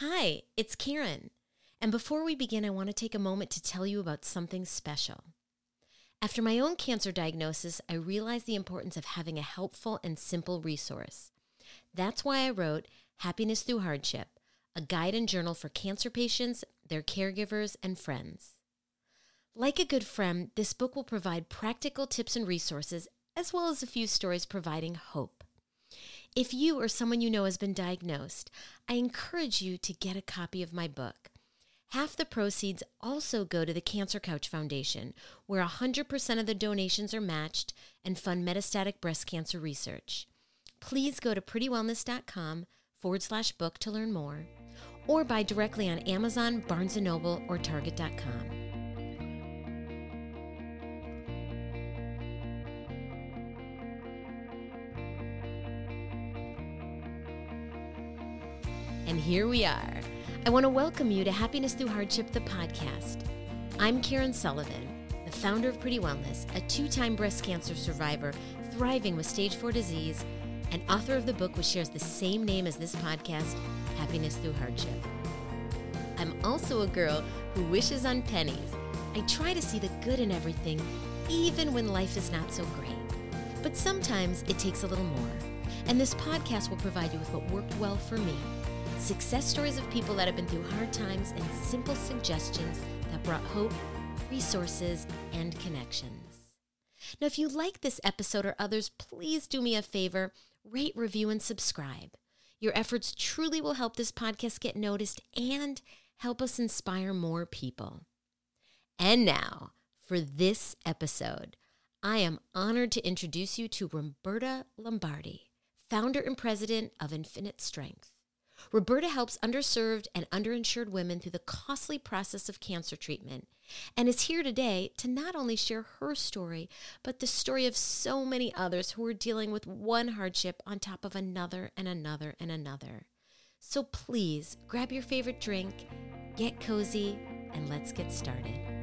Hi, it's Karen. And before we begin, I want to take a moment to tell you about something special. After my own cancer diagnosis, I realized the importance of having a helpful and simple resource. That's why I wrote Happiness Through Hardship, a guide and journal for cancer patients, their caregivers, and friends. Like a good friend, this book will provide practical tips and resources, as well as a few stories providing hope. If you or someone you know has been diagnosed, I encourage you to get a copy of my book. Half the proceeds also go to the Cancer Couch Foundation, where 100% of the donations are matched and fund metastatic breast cancer research. Please go to prettywellness.com forward slash book to learn more, or buy directly on Amazon, Barnes & Noble, or Target.com. here we are. I want to welcome you to Happiness Through Hardship, the podcast. I'm Karen Sullivan, the founder of Pretty Wellness, a two time breast cancer survivor thriving with stage four disease, and author of the book which shares the same name as this podcast, Happiness Through Hardship. I'm also a girl who wishes on pennies. I try to see the good in everything, even when life is not so great. But sometimes it takes a little more. And this podcast will provide you with what worked well for me success stories of people that have been through hard times, and simple suggestions that brought hope, resources, and connections. Now, if you like this episode or others, please do me a favor rate, review, and subscribe. Your efforts truly will help this podcast get noticed and help us inspire more people. And now, for this episode, I am honored to introduce you to Roberta Lombardi, founder and president of Infinite Strength. Roberta helps underserved and underinsured women through the costly process of cancer treatment and is here today to not only share her story, but the story of so many others who are dealing with one hardship on top of another and another and another. So please grab your favorite drink, get cozy, and let's get started.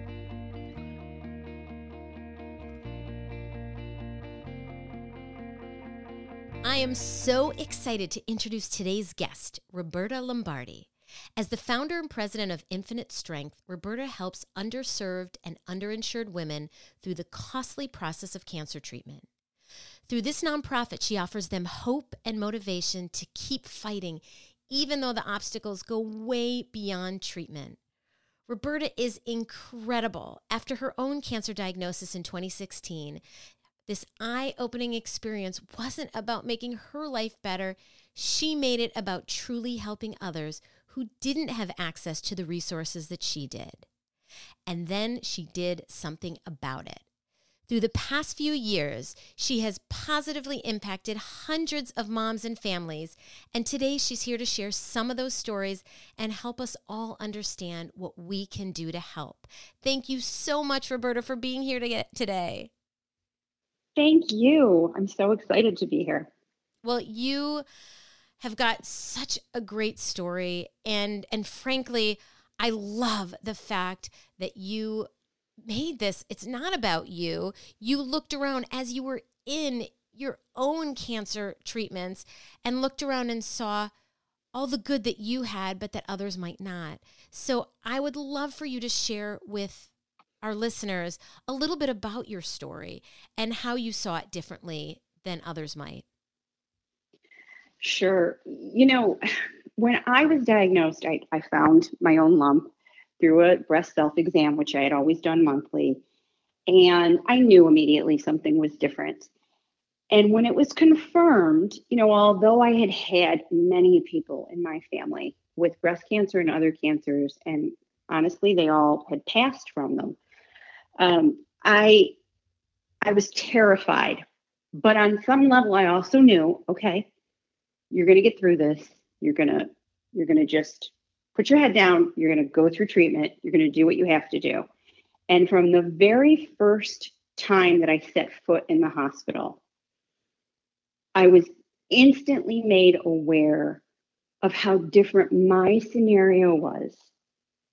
I am so excited to introduce today's guest, Roberta Lombardi. As the founder and president of Infinite Strength, Roberta helps underserved and underinsured women through the costly process of cancer treatment. Through this nonprofit, she offers them hope and motivation to keep fighting, even though the obstacles go way beyond treatment. Roberta is incredible. After her own cancer diagnosis in 2016, this eye opening experience wasn't about making her life better. She made it about truly helping others who didn't have access to the resources that she did. And then she did something about it. Through the past few years, she has positively impacted hundreds of moms and families. And today she's here to share some of those stories and help us all understand what we can do to help. Thank you so much, Roberta, for being here today. Thank you. I'm so excited to be here. Well, you have got such a great story and and frankly, I love the fact that you made this. It's not about you. You looked around as you were in your own cancer treatments and looked around and saw all the good that you had, but that others might not. So I would love for you to share with our listeners a little bit about your story and how you saw it differently than others might. Sure. You know, when I was diagnosed, I, I found my own lump through a breast self exam, which I had always done monthly. And I knew immediately something was different. And when it was confirmed, you know, although I had had many people in my family with breast cancer and other cancers, and honestly, they all had passed from them, um, I I was terrified, but on some level, I also knew, okay, you're going to get through this. You're gonna you're gonna just put your head down. You're to go through treatment. You're to do what you have to do. And from the very first time that I set foot in the hospital, I was instantly made aware of how different my scenario was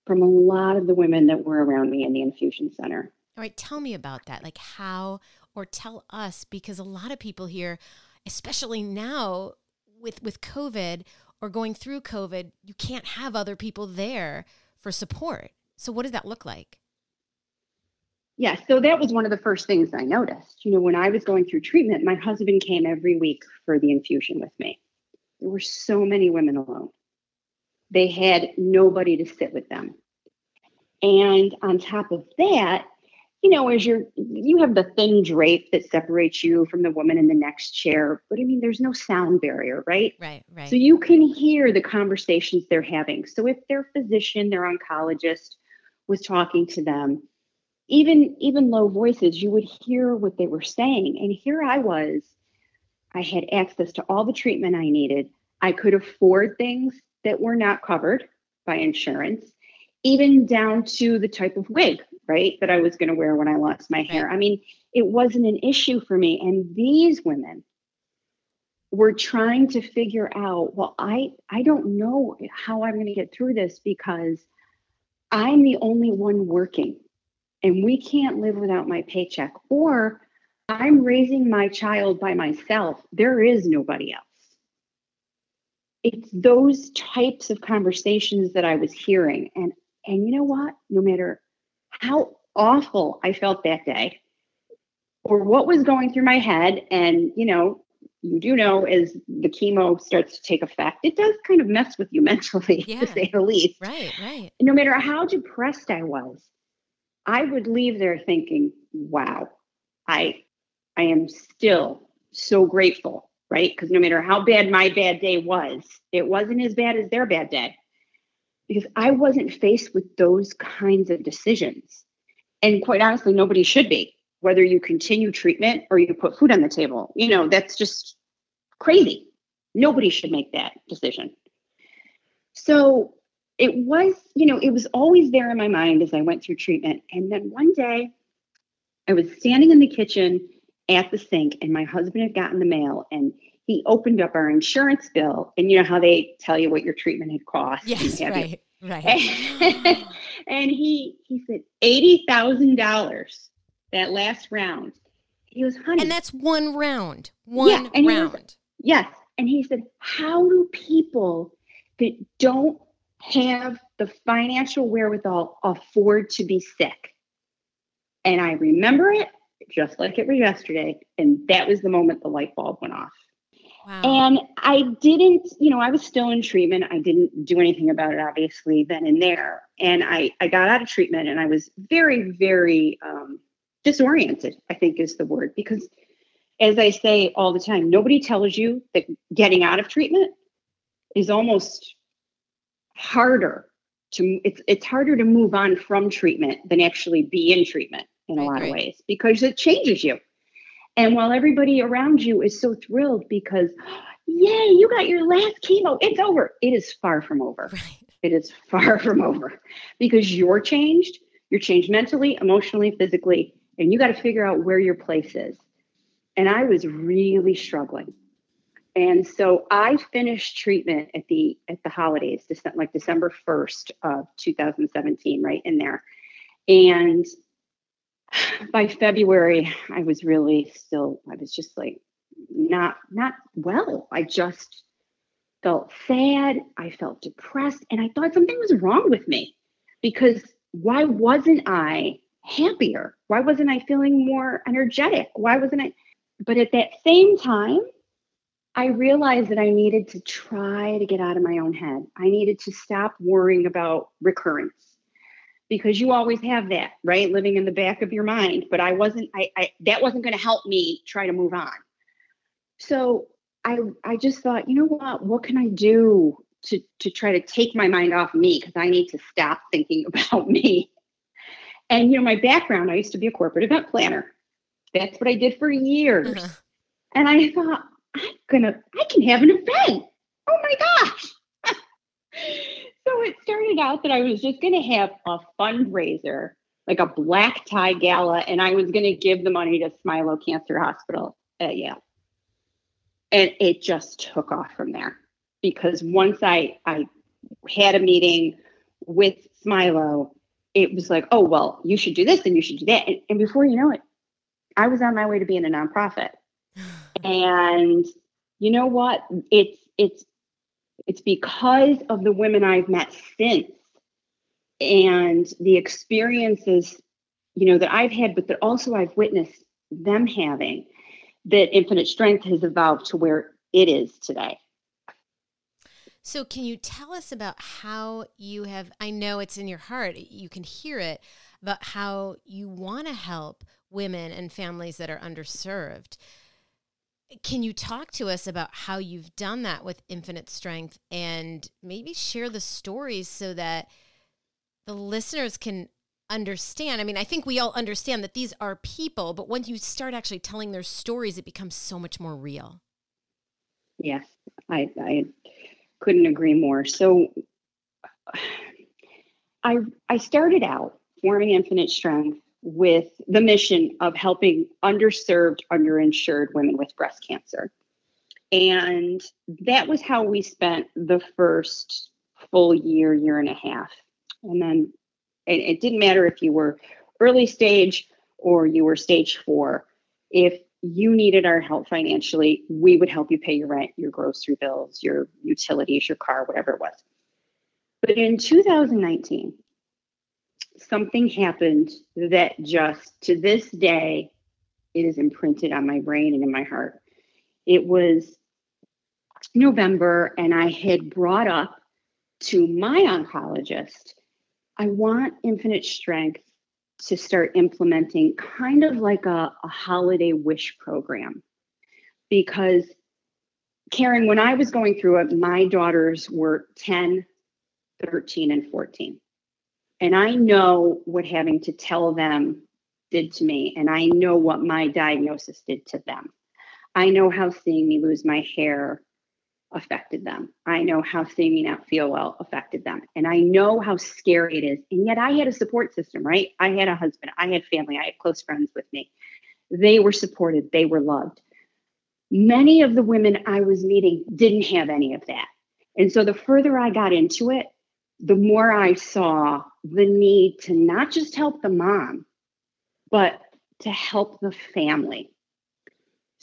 from a lot of the women that were around me in the infusion center. All right, tell me about that. Like how, or tell us, because a lot of people here, especially now with with COVID, or going through COVID, you can't have other people there for support. So, what does that look like? Yeah, so that was one of the first things I noticed. You know, when I was going through treatment, my husband came every week for the infusion with me. There were so many women alone. They had nobody to sit with them. And on top of that, you know, as you're, you have the thin drape that separates you from the woman in the next chair. But I mean, there's no sound barrier, right? Right, right. So you can hear the conversations they're having. So if their physician, their oncologist was talking to them, even even low voices, you would hear what they were saying. And here I was, I had access to all the treatment I needed. I could afford things that were not covered by insurance, even down to the type of wig right? That I was going to wear when I lost my hair. I mean, it wasn't an issue for me. And these women were trying to figure out, well, I I don't know how I'm going to get through this because I'm the only one working and we can't live without my paycheck or I'm raising my child by myself. There is nobody else. It's those types of conversations that I was hearing and and you know what? No matter how awful I felt that day or what was going through my head. And, you know, you do know as the chemo starts to take effect, it does kind of mess with you mentally, yeah. to say the least. Right, right. no matter how depressed I was, I would leave there thinking, wow, I I am still so grateful, right? Because no matter how bad my bad day was, it wasn't as bad as their bad day because I wasn't faced with those kinds of decisions. And quite honestly, nobody should be, whether you continue treatment or you put food on the table. You know, that's just crazy. Nobody should make that decision. So it was, you know, it was always there in my mind as I went through treatment. And then one day I was standing in the kitchen at the sink and my husband had gotten the mail and he opened up our insurance bill and you know how they tell you what your treatment had cost yes right you. right and, and he he said $80000 that last round. He was honey and that's one round one yeah, round was, yes and he said how do people that don't have the financial wherewithal afford to be sick? And i remember it just like it was yesterday and that was the moment the light bulb went off Wow. And I didn't, you know, I was still in treatment. I didn't do anything about it, obviously, then and there. And I, I got out of treatment and I was very, very um, disoriented, I think is the word. Because as I say all the time, nobody tells you that getting out of treatment is almost harder to it's it's harder to move on from treatment than actually be in treatment in a lot of ways because it changes you and while everybody around you is so thrilled because, yay, you got your last chemo, it's over. It is far from over. Right. It is far from over because you're changed. You're changed mentally, emotionally, physically, and you got to figure out where your place is. And I was really struggling. And so I finished treatment at the at the holidays, like December 1st of 2017, right in there. And by February, I was really still, I was just like not not well. I just felt sad. I felt depressed. And I thought something was wrong with me because why wasn't I happier? Why wasn't I feeling more energetic? Why wasn't I? But at that same time, I realized that I needed to try to get out of my own head. I needed to stop worrying about recurrence because you always have that right? Living in the back of your mind but i wasn't i, I that wasn't going to help me try to move on. So i i just thought you know what? What can i do to to try to take my mind off me? Because i need to stop thinking about me. And you know my background i used to be a corporate event planner. That's what i did for years. Uh-huh. and i thought i'm gonna i can have an event. Oh my gosh it started out that I was just going to have a fundraiser, like a black tie gala, and I was going to give the money to Smilow Cancer Hospital at Yale. And it just took off from there because once I, I had a meeting with Smilow, it was like, oh, well, you should do this and you should do that. And, and before you know it, I was on my way to being a nonprofit. and you know what? It's it's It's because of the women I've met since and the experiences, you know, that I've had, but that also I've witnessed them having that infinite strength has evolved to where it is today. So, can you tell us about how you have? I know it's in your heart, you can hear it, about how you want to help women and families that are underserved. Can you talk to us about how you've done that with infinite strength and maybe share the stories so that the listeners can understand? I mean, I think we all understand that these are people, but once you start actually telling their stories, it becomes so much more real. Yes, I, I couldn't agree more. So I I started out forming Infinite Strength with the mission of helping underserved, underinsured women with breast cancer. And that was how we spent the first full year, year and a half. And then it, it didn't matter if you were early stage or you were stage four. If you needed our help financially, we would help you pay your rent, your grocery bills, your utilities, your car, whatever it was. But in 2019, something happened that just to this day, it is imprinted on my brain and in my heart. It was November, and I had brought up to my oncologist, I want infinite strength to start implementing kind of like a, a holiday wish program. Because, Karen, when I was going through it, my daughters were 10, 13, and 14. And I know what having to tell them did to me, and I know what my diagnosis did to them. I know how seeing me lose my hair affected them. I know how seeing me not feel well affected them. And I know how scary it is. And yet I had a support system, right? I had a husband, I had family, I had close friends with me. They were supported, they were loved. Many of the women I was meeting didn't have any of that. And so the further I got into it, the more I saw the need to not just help the mom, but to help the family.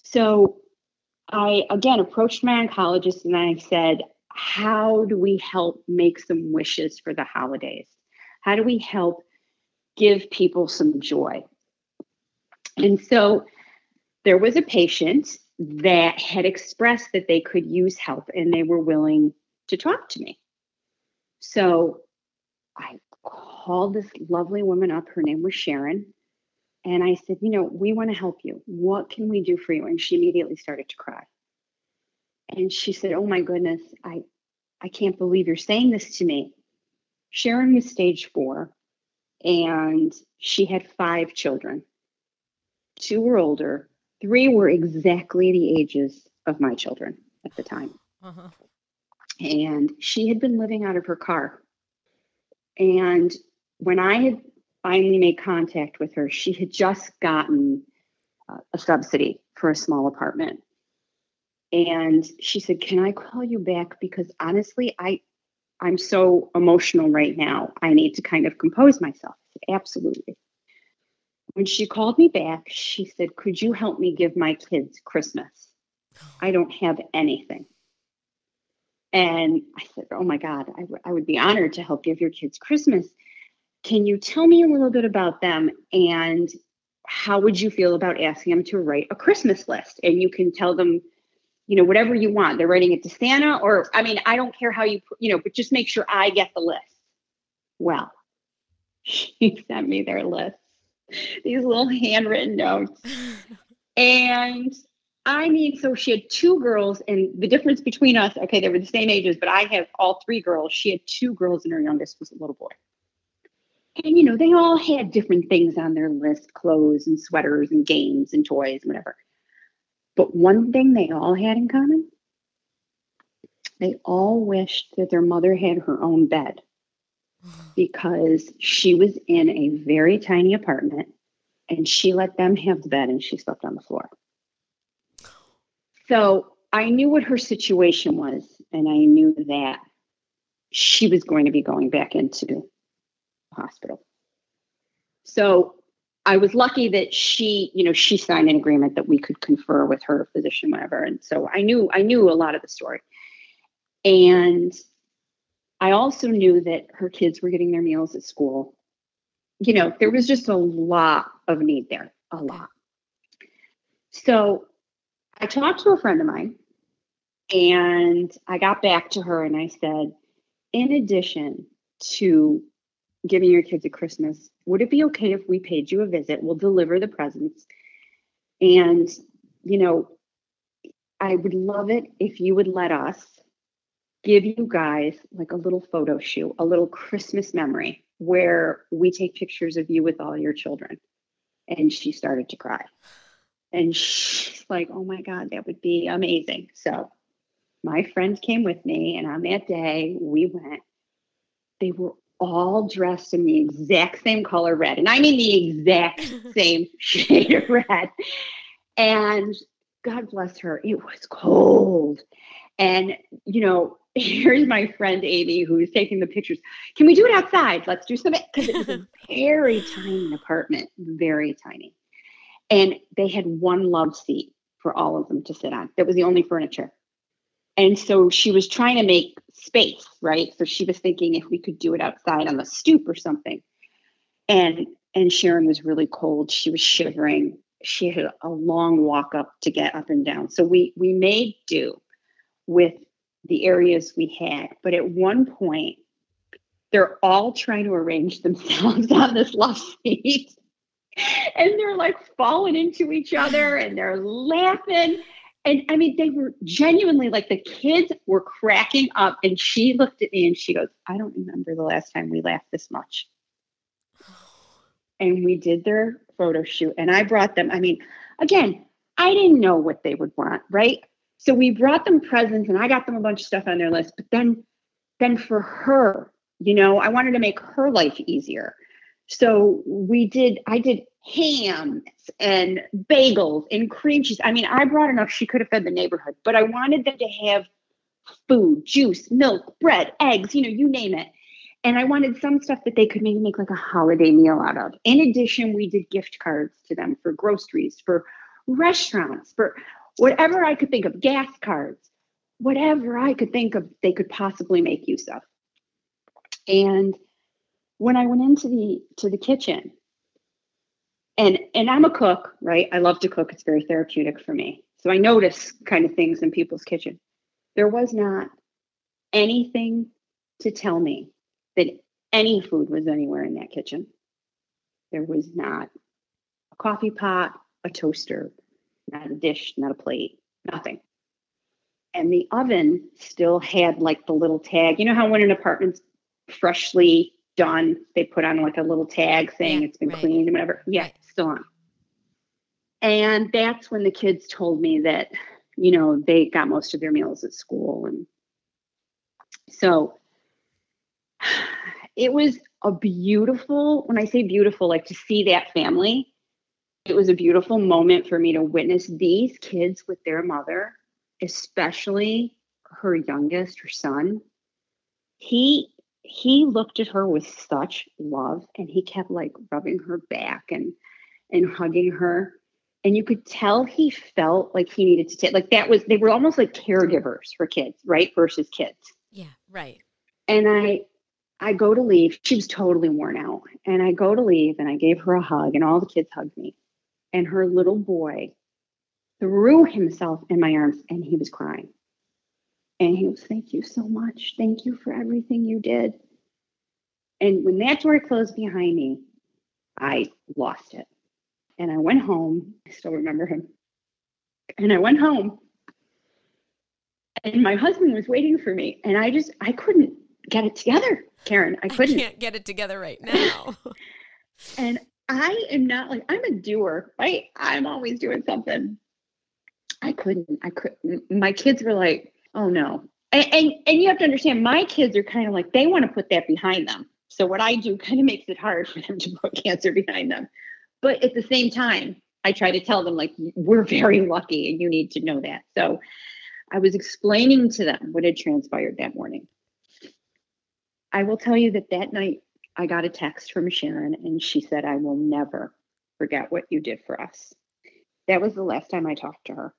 So I again approached my oncologist and I said, How do we help make some wishes for the holidays? How do we help give people some joy? And so there was a patient that had expressed that they could use help and they were willing to talk to me. So I called this lovely woman up. Her name was Sharon. And I said, You know, we want to help you. What can we do for you? And she immediately started to cry. And she said, Oh my goodness, I, I can't believe you're saying this to me. Sharon was stage four and she had five children. Two were older, three were exactly the ages of my children at the time. Uh-huh. And she had been living out of her car. And when I had finally made contact with her, she had just gotten uh, a subsidy for a small apartment. And she said, "Can I call you back because honestly, I I'm so emotional right now. I need to kind of compose myself." Said, "Absolutely." When she called me back, she said, "Could you help me give my kids Christmas? I don't have anything." And I said, Oh my God, I, w- I would be honored to help give your kids Christmas. Can you tell me a little bit about them and how would you feel about asking them to write a Christmas list? And you can tell them, you know, whatever you want. They're writing it to Santa, or I mean, I don't care how you, you know, but just make sure I get the list. Well, she sent me their list, these little handwritten notes. and I mean, so she had two girls, and the difference between us, okay, they were the same ages, but I have all three girls. She had two girls, and her youngest was a little boy. And, you know, they all had different things on their list clothes and sweaters and games and toys and whatever. But one thing they all had in common they all wished that their mother had her own bed because she was in a very tiny apartment and she let them have the bed and she slept on the floor. So I knew what her situation was, and I knew that she was going to be going back into the hospital. So I was lucky that she, you know, she signed an agreement that we could confer with her physician, whatever. And so I knew I knew a lot of the story. And I also knew that her kids were getting their meals at school. You know, there was just a lot of need there, a lot. So I talked to a friend of mine and I got back to her and I said, in addition to giving your kids a Christmas, would it be okay if we paid you a visit? We'll deliver the presents. And, you know, I would love it if you would let us give you guys like a little photo shoot, a little Christmas memory where we take pictures of you with all your children. And she started to cry. And she's like, oh my God, that would be amazing. So my friends came with me, and on that day, we went. They were all dressed in the exact same color red. And I mean the exact same shade of red. And God bless her, it was cold. And, you know, here's my friend Amy who's taking the pictures. Can we do it outside? Let's do some Because it was a very tiny apartment, very tiny. And they had one love seat for all of them to sit on. That was the only furniture. And so she was trying to make space, right? So she was thinking if we could do it outside on the stoop or something. And and Sharon was really cold. She was shivering. She had a long walk up to get up and down. So we we made do with the areas we had. But at one point, they're all trying to arrange themselves on this love seat. And they're like falling into each other and they're laughing and I mean, they were genuinely like the kids were cracking up. And she looked at me and she goes, I don't remember the last time we laughed this much. And we did their photo shoot. And I brought them, I mean, again, I didn't know what they would want, right? So we brought them presents and I got them a bunch of stuff on their list. But then, then for her, you know, I wanted to make her life easier. So we did, I did hams and bagels and cream cheese. I mean, I brought enough she could have fed the neighborhood, but I wanted them to have food, juice, milk, bread, eggs, you know, you name it. And I wanted some stuff that they could maybe make like a holiday meal out of. In addition, we did gift cards to them for groceries, for restaurants, for whatever I could think of, gas cards, whatever I could think of, they could possibly make use of. And when I went into the to the kitchen, and and i'm a cook right? I love to cook. It's very therapeutic for me. So i notice kind of things in people's kitchen. There was not anything to tell me that any food was anywhere in that kitchen. There was not a coffee pot a toaster not a dish not a plate nothing. And the oven still had like the little tag. You know how when an apartment's freshly done, they put on like a little tag saying yeah, it's been right. cleaned and whatever. Yeah, right. still on. And that's when the kids told me that, you know, they got most of their meals at school. And so it was a beautiful, when I say beautiful, like to see that family, it was a beautiful moment for me to witness these kids with their mother, especially her youngest, her son. He he looked at her with such love and he kept like rubbing her back and and hugging her. And you could tell he felt like he needed to take like that was they were almost like caregivers for kids right versus kids. Yeah right. And i i go to leave. She was totally worn out. And i go to leave and i gave her a hug and all the kids hugged me. And her little boy threw himself in my arms and he was crying and he was, Thank you so much. Thank you for everything you did. And when that door closed behind me, I lost it. And I went home. I still remember him. And I went home. And my husband was waiting for me. And I just, I couldn't get it together, Karen. I couldn't. I can't get it together right now. and I am not like, I'm a doer, right? I'm always doing something. I couldn't, I couldn't. My kids were like, oh no. And, and, and you have to understand, my kids are kind of like, they want to put that behind them. So what I do kind of makes it hard for them to put cancer behind them. But at the same time, I try to tell them, like, we're very lucky and you need to know that. So I was explaining to them what had transpired that morning. I will tell you that that night I got a text from Sharon and she said, I will never forget what you did for us. That was the last time I talked to her.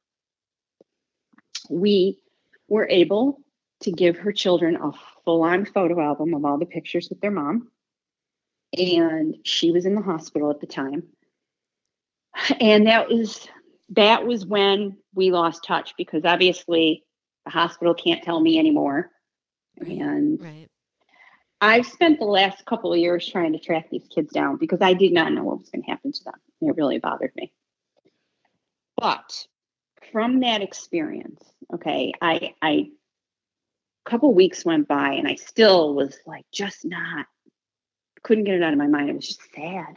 We were able to give her children a full on photo album of all the pictures with their mom. And she was in the hospital at the time. And that was that was when we lost touch because obviously the hospital can't tell me anymore. And right. I've spent the last couple of years trying to track these kids down because I did not know what was going to happen to them. It really bothered me. But from that experience, okay, I, I, a couple weeks went by and I still was like, just not, couldn't get it out of my mind. It was just sad.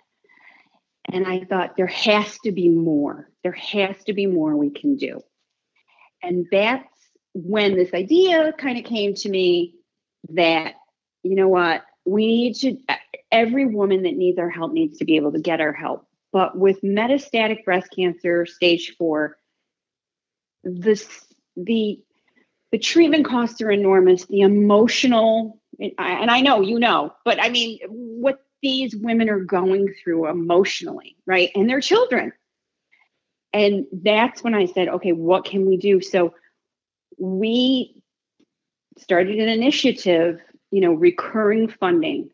And I thought, there has to be more. There has to be more we can do. And that's when this idea kind of came to me that, you know what, we need to, every woman that needs our help needs to be able to get our help. But with metastatic breast cancer, stage four, this, the, the treatment costs are enormous. The emotional, and I know you know, but I mean, what these women are going through emotionally, right? And their children. And that's when I said, okay, what can we do? So we started an initiative, you know, recurring funding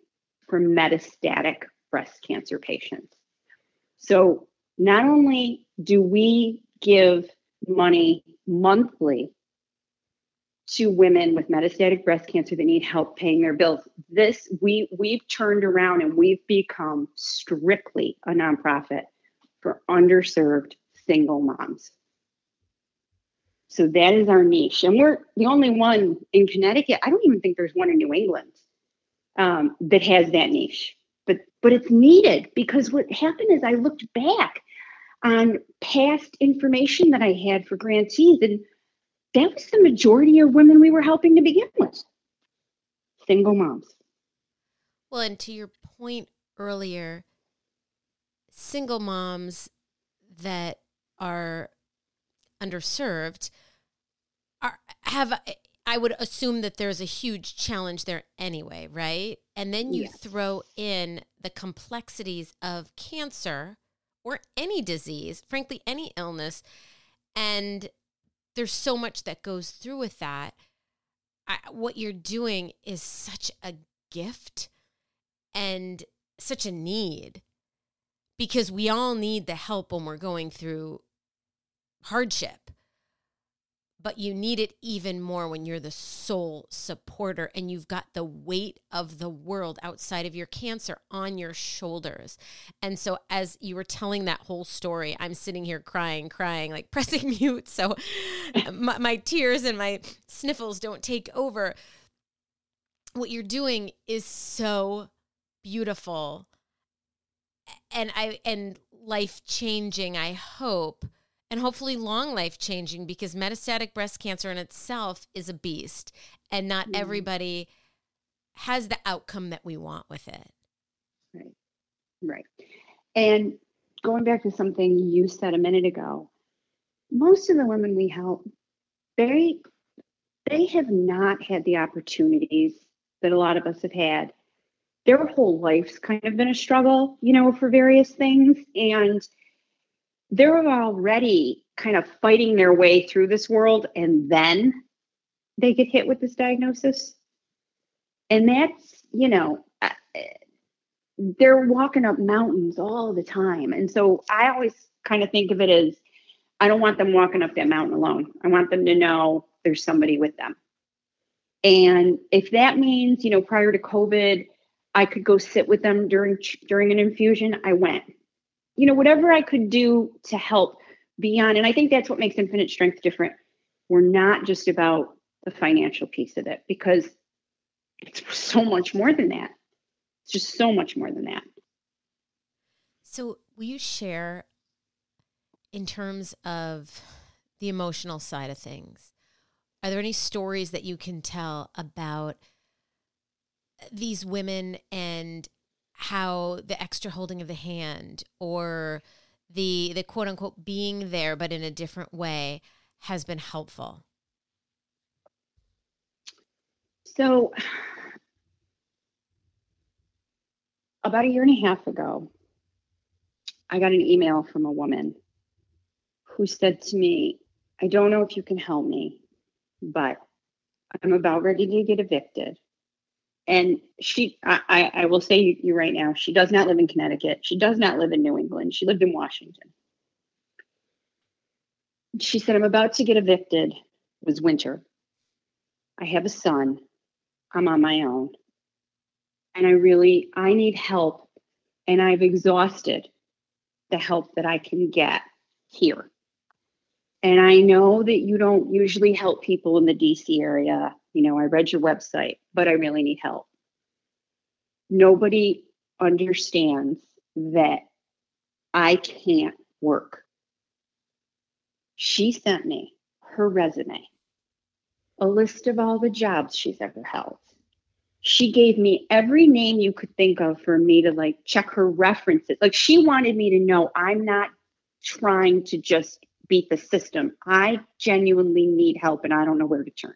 for metastatic breast cancer patients. So not only do we give money monthly to women with metastatic breast cancer that need help paying their bills. This we we've turned around and we've become strictly a nonprofit for underserved single moms. So that is our niche. And we're the only one in Connecticut. I don't even think there's one in New England um, that has that niche. But but it's needed because what happened is I looked back on past information that I had for grantees and that was the majority of women we were helping to begin with single moms. Well, and to your point earlier, single moms that are underserved are have I would assume that there's a huge challenge there anyway, right? And then you yes. throw in the complexities of cancer or any disease, frankly any illness, and there's so much that goes through with that. I, what you're doing is such a gift and such a need because we all need the help when we're going through hardship but you need it even more when you're the sole supporter and you've got the weight of the world outside of your cancer on your shoulders. And so, as you were telling that whole story, I'm sitting here crying, crying, like pressing mute so my, my tears and my sniffles don't take over. What you're doing is so beautiful and I and life changing, I hope and hopefully long life changing because metastatic breast cancer in itself is a beast and not mm-hmm. everybody has the outcome that we want with it. Right. Right. And going back to something you said a minute ago, most of the women we help, they they have not had the opportunities that a lot of us have had. Their whole life's kind of been a struggle, you know, for various things. And they're already kind of fighting their way through this world and then they get hit with this diagnosis. And that's, you know, uh, they're walking up mountains all the time. And so I always kind of think of it as I don't want them walking up that mountain alone. I want them to know there's somebody with them. And if that means, you know, prior to COVID, I could go sit with them during during an infusion, I went you know, whatever I could do to help beyond. And I think that's what makes Infinite Strength different. We're not just about the financial piece of it because it's so much more than that. It's just so much more than that. So, will you share in terms of the emotional side of things? Are there any stories that you can tell about these women and how the extra holding of the hand or the the quote unquote being there but in a different way has been helpful so about a year and a half ago i got an email from a woman who said to me i don't know if you can help me but I'm about ready to get evicted. And she, I, I, will say you right now, she does not live in Connecticut. She does not live in New England. She lived in Washington. She said, I'm about to get evicted. It was winter. I have a son. I'm on my own. And I really, I need help. And I've exhausted the help that I can get here. And I know that you don't usually help people in the DC area. You know, I read your website, but I really need help. Nobody understands that I can't work. She sent me her resume, a list of all the jobs she's ever held. She gave me every name you could think of for me to like check her references. Like she wanted me to know I'm not trying to just beat the system. I genuinely need help and I don't know where to turn.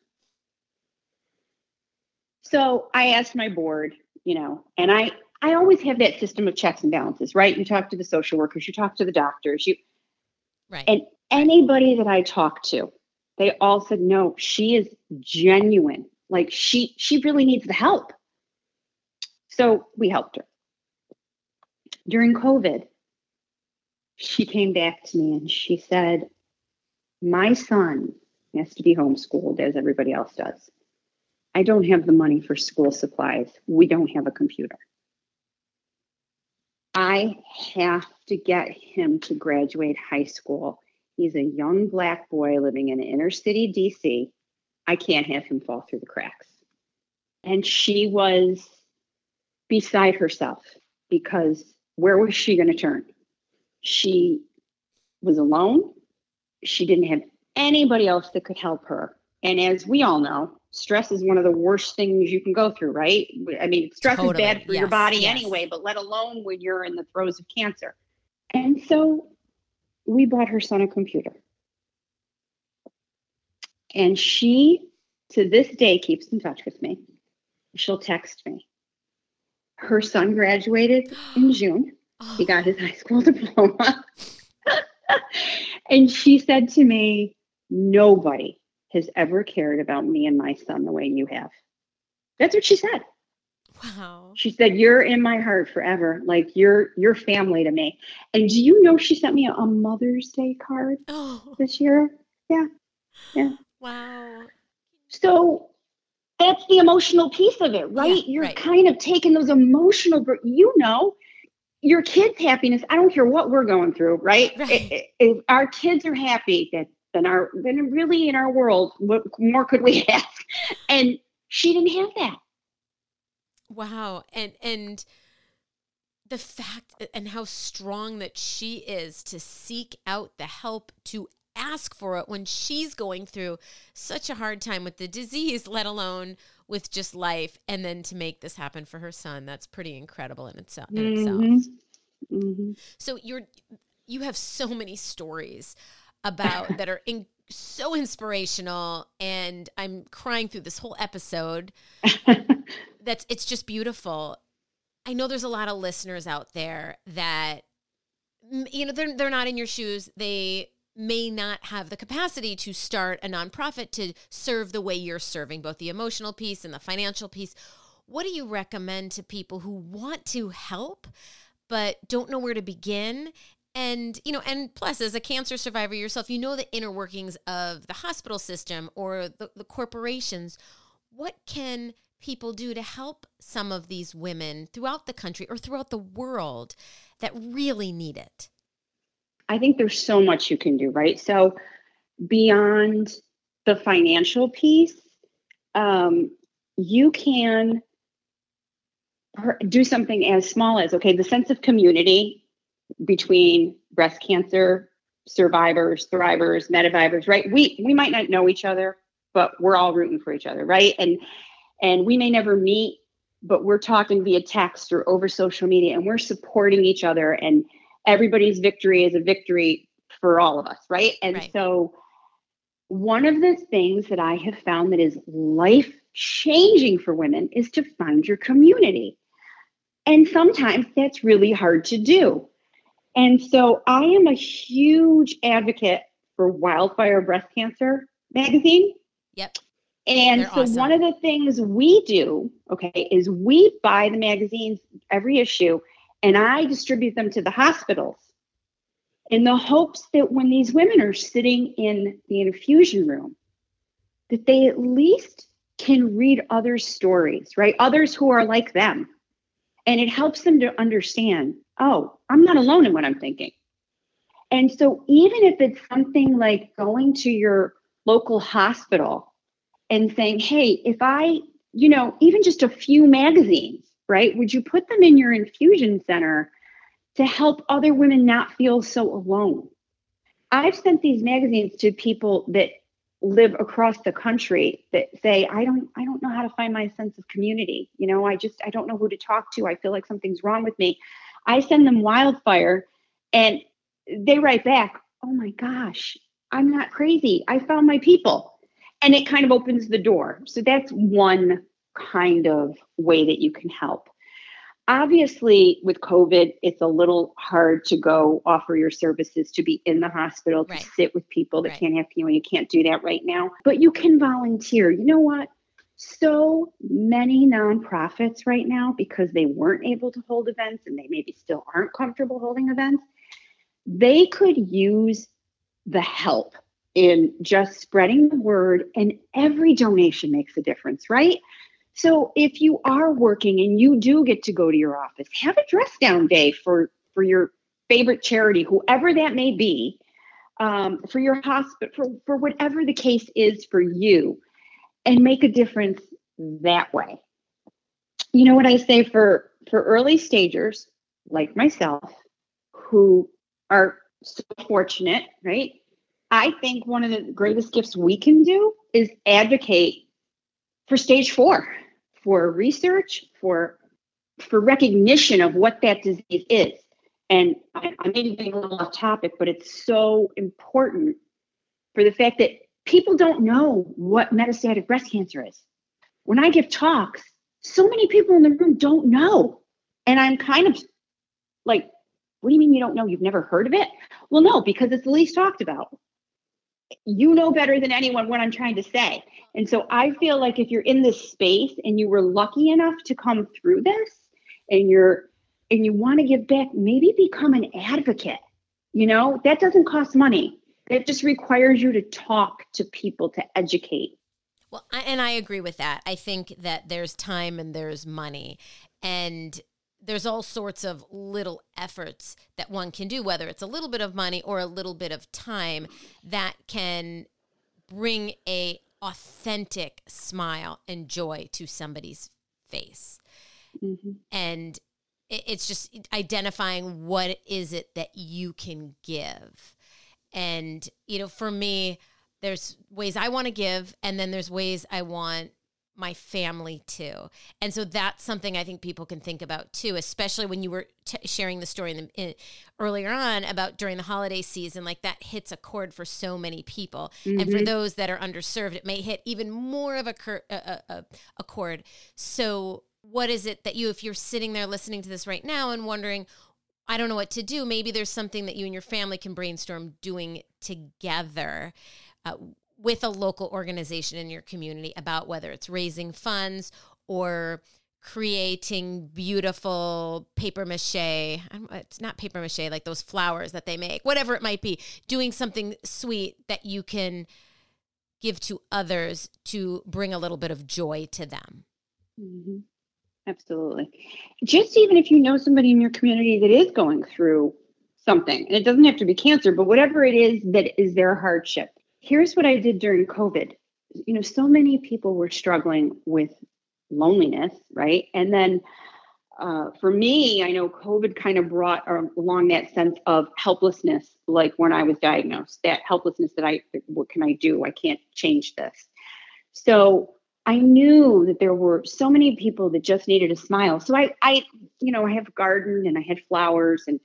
So I asked my board, you know, and I I always have that system of checks and balances, right? You talk to the social workers, you talk to the doctors, you right. And anybody that I talked to, they all said, no, she is genuine. Like she she really needs the help. So we helped her. During COVID, she came back to me and she said, My son has to be homeschooled as everybody else does. I don't have the money for school supplies. We don't have a computer. I have to get him to graduate high school. He's a young black boy living in inner city DC. I can't have him fall through the cracks. And she was beside herself because where was she going to turn? She was alone. She didn't have anybody else that could help her. And as we all know, stress is one of the worst things you can go through, right? I mean, stress totally. is bad for yes. your body yes. anyway, but let alone when you're in the throes of cancer. And so we bought her son a computer. And she, to this day, keeps in touch with me. She'll text me. Her son graduated in June. Oh. He got his high school diploma. and she said to me, Nobody has ever cared about me and my son the way you have. That's what she said. Wow. She said, You're in my heart forever. Like you're you're family to me. And do you know she sent me a, a Mother's Day card oh. this year? Yeah. Yeah. Wow. So that's the emotional piece of it, right? Yeah, you're right. kind of taking those emotional, you know, your kids' happiness. I don't care what we're going through, right? right. If our kids are happy, that then our then really in our world, what more could we ask? And she didn't have that. Wow, and and the fact and how strong that she is to seek out the help to ask for it when she's going through such a hard time with the disease, let alone with just life, and then to make this happen for her son. That's pretty incredible in itself. In mm-hmm. itself. Mm-hmm. So you're you have so many stories about that are in, so inspirational, and I'm crying through this whole episode. That's it's just beautiful. I know there's a lot of listeners out there that you know they're they're not in your shoes. They may not have the capacity to start a nonprofit to serve the way you're serving both the emotional piece and the financial piece. What do you recommend to people who want to help but don't know where to begin? And, you know, and plus, as a cancer survivor yourself, you know the inner workings of the hospital system or the, the corporations. What can people do to help some of these women throughout the country or throughout the world that really need it? I think there's so much you can do, right? So, beyond the financial piece, um, you can do something as small as okay, the sense of community between breast cancer survivors, thrivers, metavivors, right? We we might not know each other, but we're all rooting for each other, right? And and we may never meet, but we're talking via text or over social media, and we're supporting each other and everybody's victory is a victory for all of us, right? And right. so, one of the things that I have found that is life changing for women is to find your community. And sometimes that's really hard to do. And so, I am a huge advocate for Wildfire Breast Cancer magazine. Yep. And They're so awesome. one of the things we do, okay, is we buy the magazines every issue and I distribute them to the hospitals in the hopes that when these women are sitting in the infusion room, that they at least can read other stories, right? Others who are like them. And it helps them to understand, oh, I'm not alone in what I'm thinking. And so even if it's something like going to your local hospital and saying, hey, if I, you know, even just a few magazines, right? Would you put them in your infusion center to help other women not feel so alone? I've sent these magazines to people that live across the country that say i don't i don't know how to find my sense of community. You know i just i don't know who to talk to. I feel like something's wrong with me. I send them wildfire and they write back oh my gosh i'm not crazy. I found my people. And it kind of opens the door. So that's one kind of way that you can help obviously with covid it's a little hard to go offer your services to be in the hospital to right. sit with people that right. can't have you and you can't do that right now. But you can volunteer. You know what? So many nonprofits right now because they weren't able to hold events and they maybe still aren't comfortable holding events they could use the help in just spreading the word and every donation makes a difference right so if you are working and you do get to go to your office, have a dress down day for for your favorite charity, whoever that may be, um, for your hospital, for, for whatever the case is for you, and make a difference that way. You know what I say for for early stagers like myself who are so fortunate, right? I think one of the greatest gifts we can do is advocate for stage four for research, for for recognition of what that disease is. And I, I may be getting a little off topic, but it's so important for the fact that people don't know what metastatic breast cancer is. When I give talks, so many people in the room don't know. And I'm kind of like, what do you mean you don't know? You've never heard of it? Well, no, because it's the least talked about. You know better than anyone what I'm trying to say. And so I feel like if you're in this space and you were lucky enough to come through this and you're and you want to give back, maybe become an advocate. You know, that doesn't cost money. It just requires you to talk to people to educate. Well, and I agree with that. I think that there's time and there's money. And there's all sorts of little efforts that one can do, whether it's a little bit of money or a little bit of time, that can bring a authentic smile and joy to somebody's face. Mm-hmm. And it's just identifying what is it that you can give. And, you know, for me, there's ways I want to give, and then there's ways I want my family too. And so that's something I think people can think about too, especially when you were t- sharing the story in the, in, earlier on about during the holiday season, like that hits a chord for so many people. Mm-hmm. And for mm-hmm. those that are underserved, it may hit even more of a, cur- a, a, a chord. So what is it that you, if you're sitting there listening to this right now and wondering, I don't know what to do, maybe there's something that you and your family can brainstorm doing together. Uh, with a local organization in your community about whether it's raising funds or creating beautiful paper mache. It's not paper mache like those flowers that they make whatever it might be doing something sweet that you can give to others to bring a little bit of joy to them. Mm-hmm. absolutely. Just even if you know somebody in your community that is going through something and it doesn't have to be cancer but whatever it is that is their hardship here's what I did during COVID. You know, so many people were struggling with loneliness, right? And then uh, for me, I know COVID kind of brought along that sense of helplessness, like when I was diagnosed, that helplessness that I, what can I do? I can't change this. So I knew that there were so many people that just needed a smile. So I, I, you know, I have a garden and I had flowers and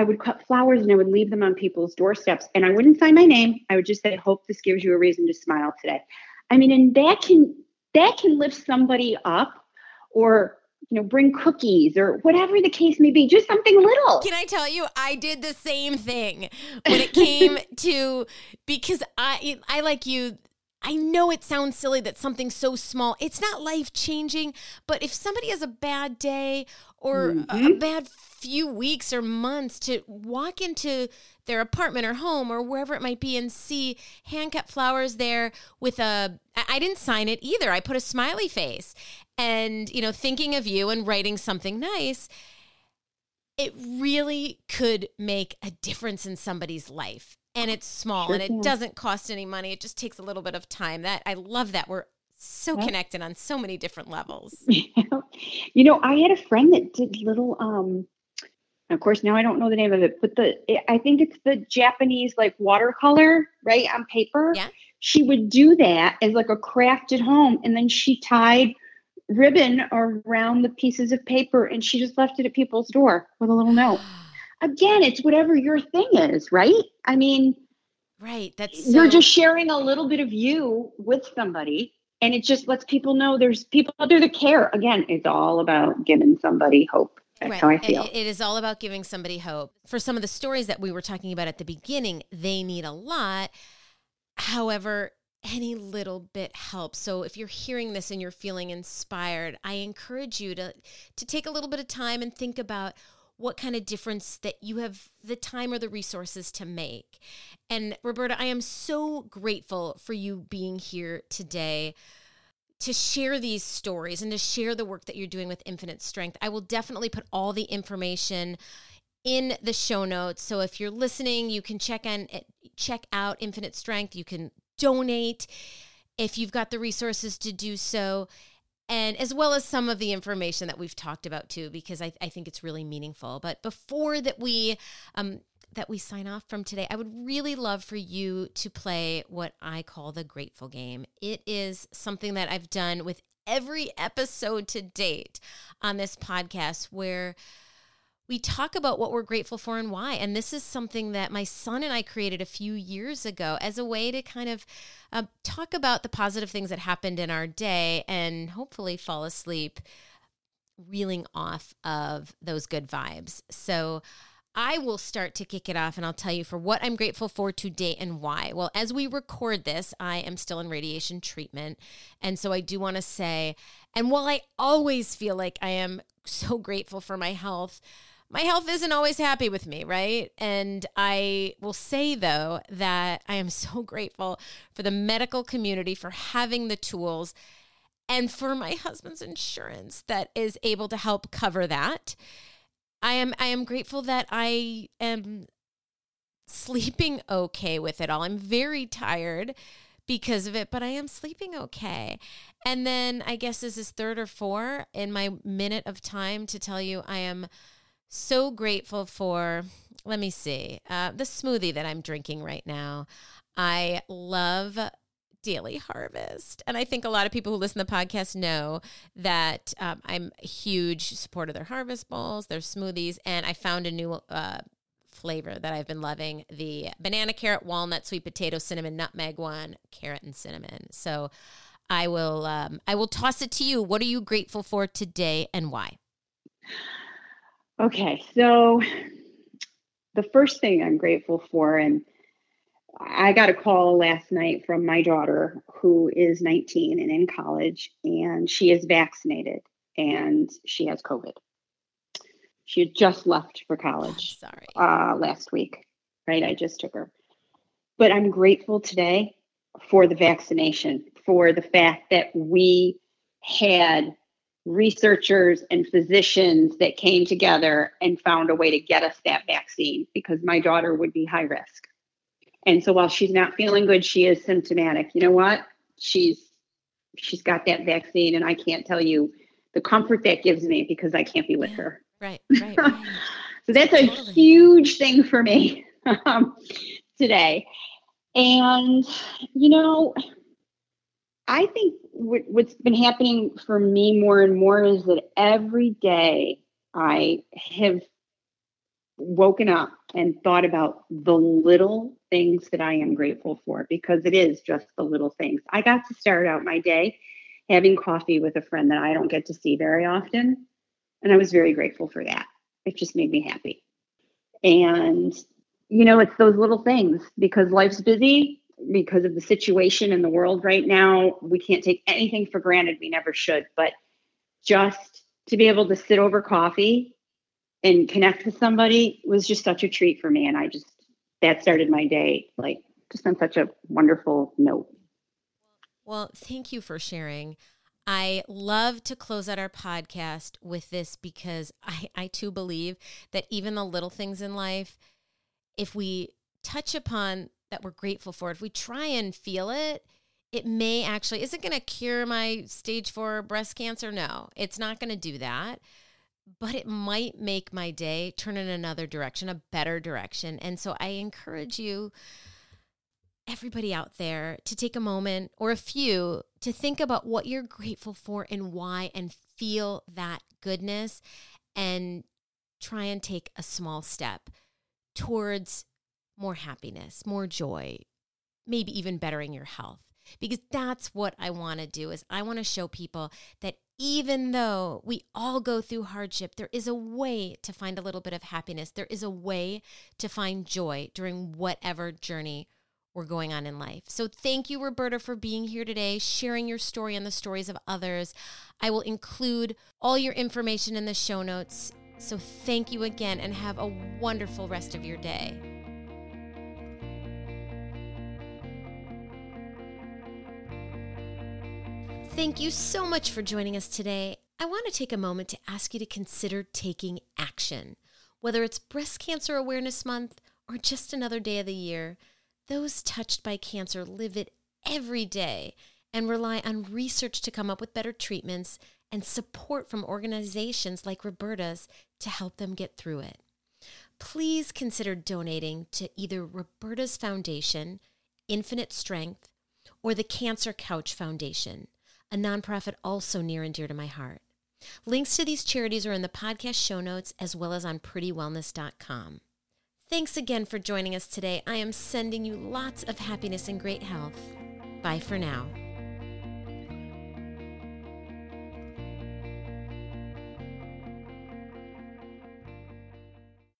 I would cut flowers and I would leave them on people's doorsteps and I wouldn't sign my name. I would just say, hope this gives you a reason to smile today. I mean, and that can that can lift somebody up or you know bring cookies or whatever the case may be just something little can i tell you i did the same thing when it came to because i i like you I know it sounds silly that something so small, it's not life changing, but if somebody has a bad day or mm-hmm. a bad few weeks or months to walk into their apartment or home or wherever it might be and see hand cut flowers there with a I didn't sign it either. I put a smiley face and, you know, thinking of you and writing something nice. It really could make a difference in somebody's life and it's small sure and it can. doesn't cost any money. It just takes a little bit of time. That I love that we're so connected on so many different levels. you know, I had a friend that did little um of course now I don't know the name of it, but the I think it's the Japanese like watercolor, right, on paper. Yeah. She would do that as like a craft at home and then she tied ribbon around the pieces of paper and she just left it at people's door with a little note. again, it's whatever your thing is, right? I mean, right. That's so- you're just sharing a little bit of you with somebody, and it just lets people know there's people out there that care. Again, it's all about giving somebody hope. That's right. how I feel. It is all about giving somebody hope. For some of the stories that we were talking about at the beginning, they need a lot. However, any little bit helps. So if you're hearing this and you're feeling inspired, I encourage you to to take a little bit of time and think about what kind of difference that you have the time or the resources to make. And Roberta, I am so grateful for you being here today to share these stories and to share the work that you're doing with Infinite Strength. I will definitely put all the information in the show notes. So if you're listening, you can check on eh, check out Infinite Strength, you can donate if you've got the resources to do so and as well as some of the information that we've talked about too, because I, I think it's really meaningful. But before that we um, that we sign off from today, I would really love for you to play what I call the grateful game. It is something that I've done with every episode to date on this podcast where we talk about what we're grateful for and why. And this is something that my son and I created a few years ago as a way to kind of uh, talk about the positive things that happened in our day and hopefully fall asleep reeling off of those good vibes. So, I will start to kick it off and I'll tell you for what I'm grateful for today and why. Well, as we record this, I am still in radiation treatment. And so I do want to say, and while I always feel like I am so grateful for my health, my health isn't always happy with me, right? And I will say, though, that I am so grateful for the medical community for having the tools and for my husband's insurance that is able to help cover that. I am I am grateful that I am sleeping okay with it all. I'm very tired because of it, but I am sleeping okay. And then I guess this is third or four in my minute of time to tell you I am so grateful for, let me see, uh, the smoothie that I'm drinking right now. I love Daily Harvest. And I think a lot of people who listen to the podcast know that um, I'm a huge supporter of their harvest bowls, their smoothies, and I found a new uh, flavor that I've been loving the banana, carrot, walnut, sweet potato, cinnamon, nutmeg one, carrot, and cinnamon. So I will um, I will toss it to you. What are you grateful for today and why? Okay, so the first thing I'm grateful for, and I got a call last night from my daughter who is 19 and in college, and she is vaccinated and she has COVID. She had just left for college. Sorry. Uh, last week, right? I just took her. But I'm grateful today for the vaccination, for the fact that we had researchers and physicians that came together and found a way to get us that vaccine because my daughter would be high risk. And so while she's not feeling good, she is symptomatic. You know what? She's she's got that vaccine and I can't tell you the comfort that gives me because I can't be with yeah, her. Right, right. right. so that's a huge thing for me um, today. And you know, I think what, what's been happening for me more and more is that every day I have woken up and thought about the little things that I am grateful for because it is just the little things. I got to start out my day having coffee with a friend that I don't get to see very often. And I was very grateful for that. It just made me happy. And, you know, it's those little things because life's busy because of the situation in the world right now, we can't take anything for granted. We never should. But just to be able to sit over coffee and connect with somebody was just such a treat for me. And I just, that started my day like just on such a wonderful note. Well, thank you for sharing. I love to close out our podcast with this because I, I too believe that even the little things in life, if we touch upon that we're grateful for, if we try and feel it, it may actually, is it going to cure my stage four breast cancer? No, it's not going to do that. But it might make my day turn in another direction, a better direction. And so I encourage you everybody out there to take a moment or a few to think about what you're grateful for and why and feel that goodness and try and take a small step towards more happiness, more joy, maybe even bettering your health. Because that's what I want to do is I want to show people that even though we all go through hardship, there is a way to find a little bit of happiness. There is a way to find joy during whatever journey we're going on in life. So thank you, Roberta, for being here today, sharing your story and the stories of others. I will include all your information in the show notes. So thank you again and have a wonderful rest of your day. Thank you so much for joining us today. I want to take a moment to ask you to consider taking action. Whether it's Breast Cancer Awareness Month or just another day of the year, those touched by cancer live it every day and rely on research to come up with better treatments and support from organizations like Roberta's to help them get through it. Please consider donating to either Roberta's Foundation, Infinite Strength, or the Cancer Couch Foundation, a nonprofit also near and dear to my heart. Links to these charities are in the podcast show notes as well as on prettywellness.com. Thanks again for joining us today. I am sending you lots of happiness and great health. Bye for now.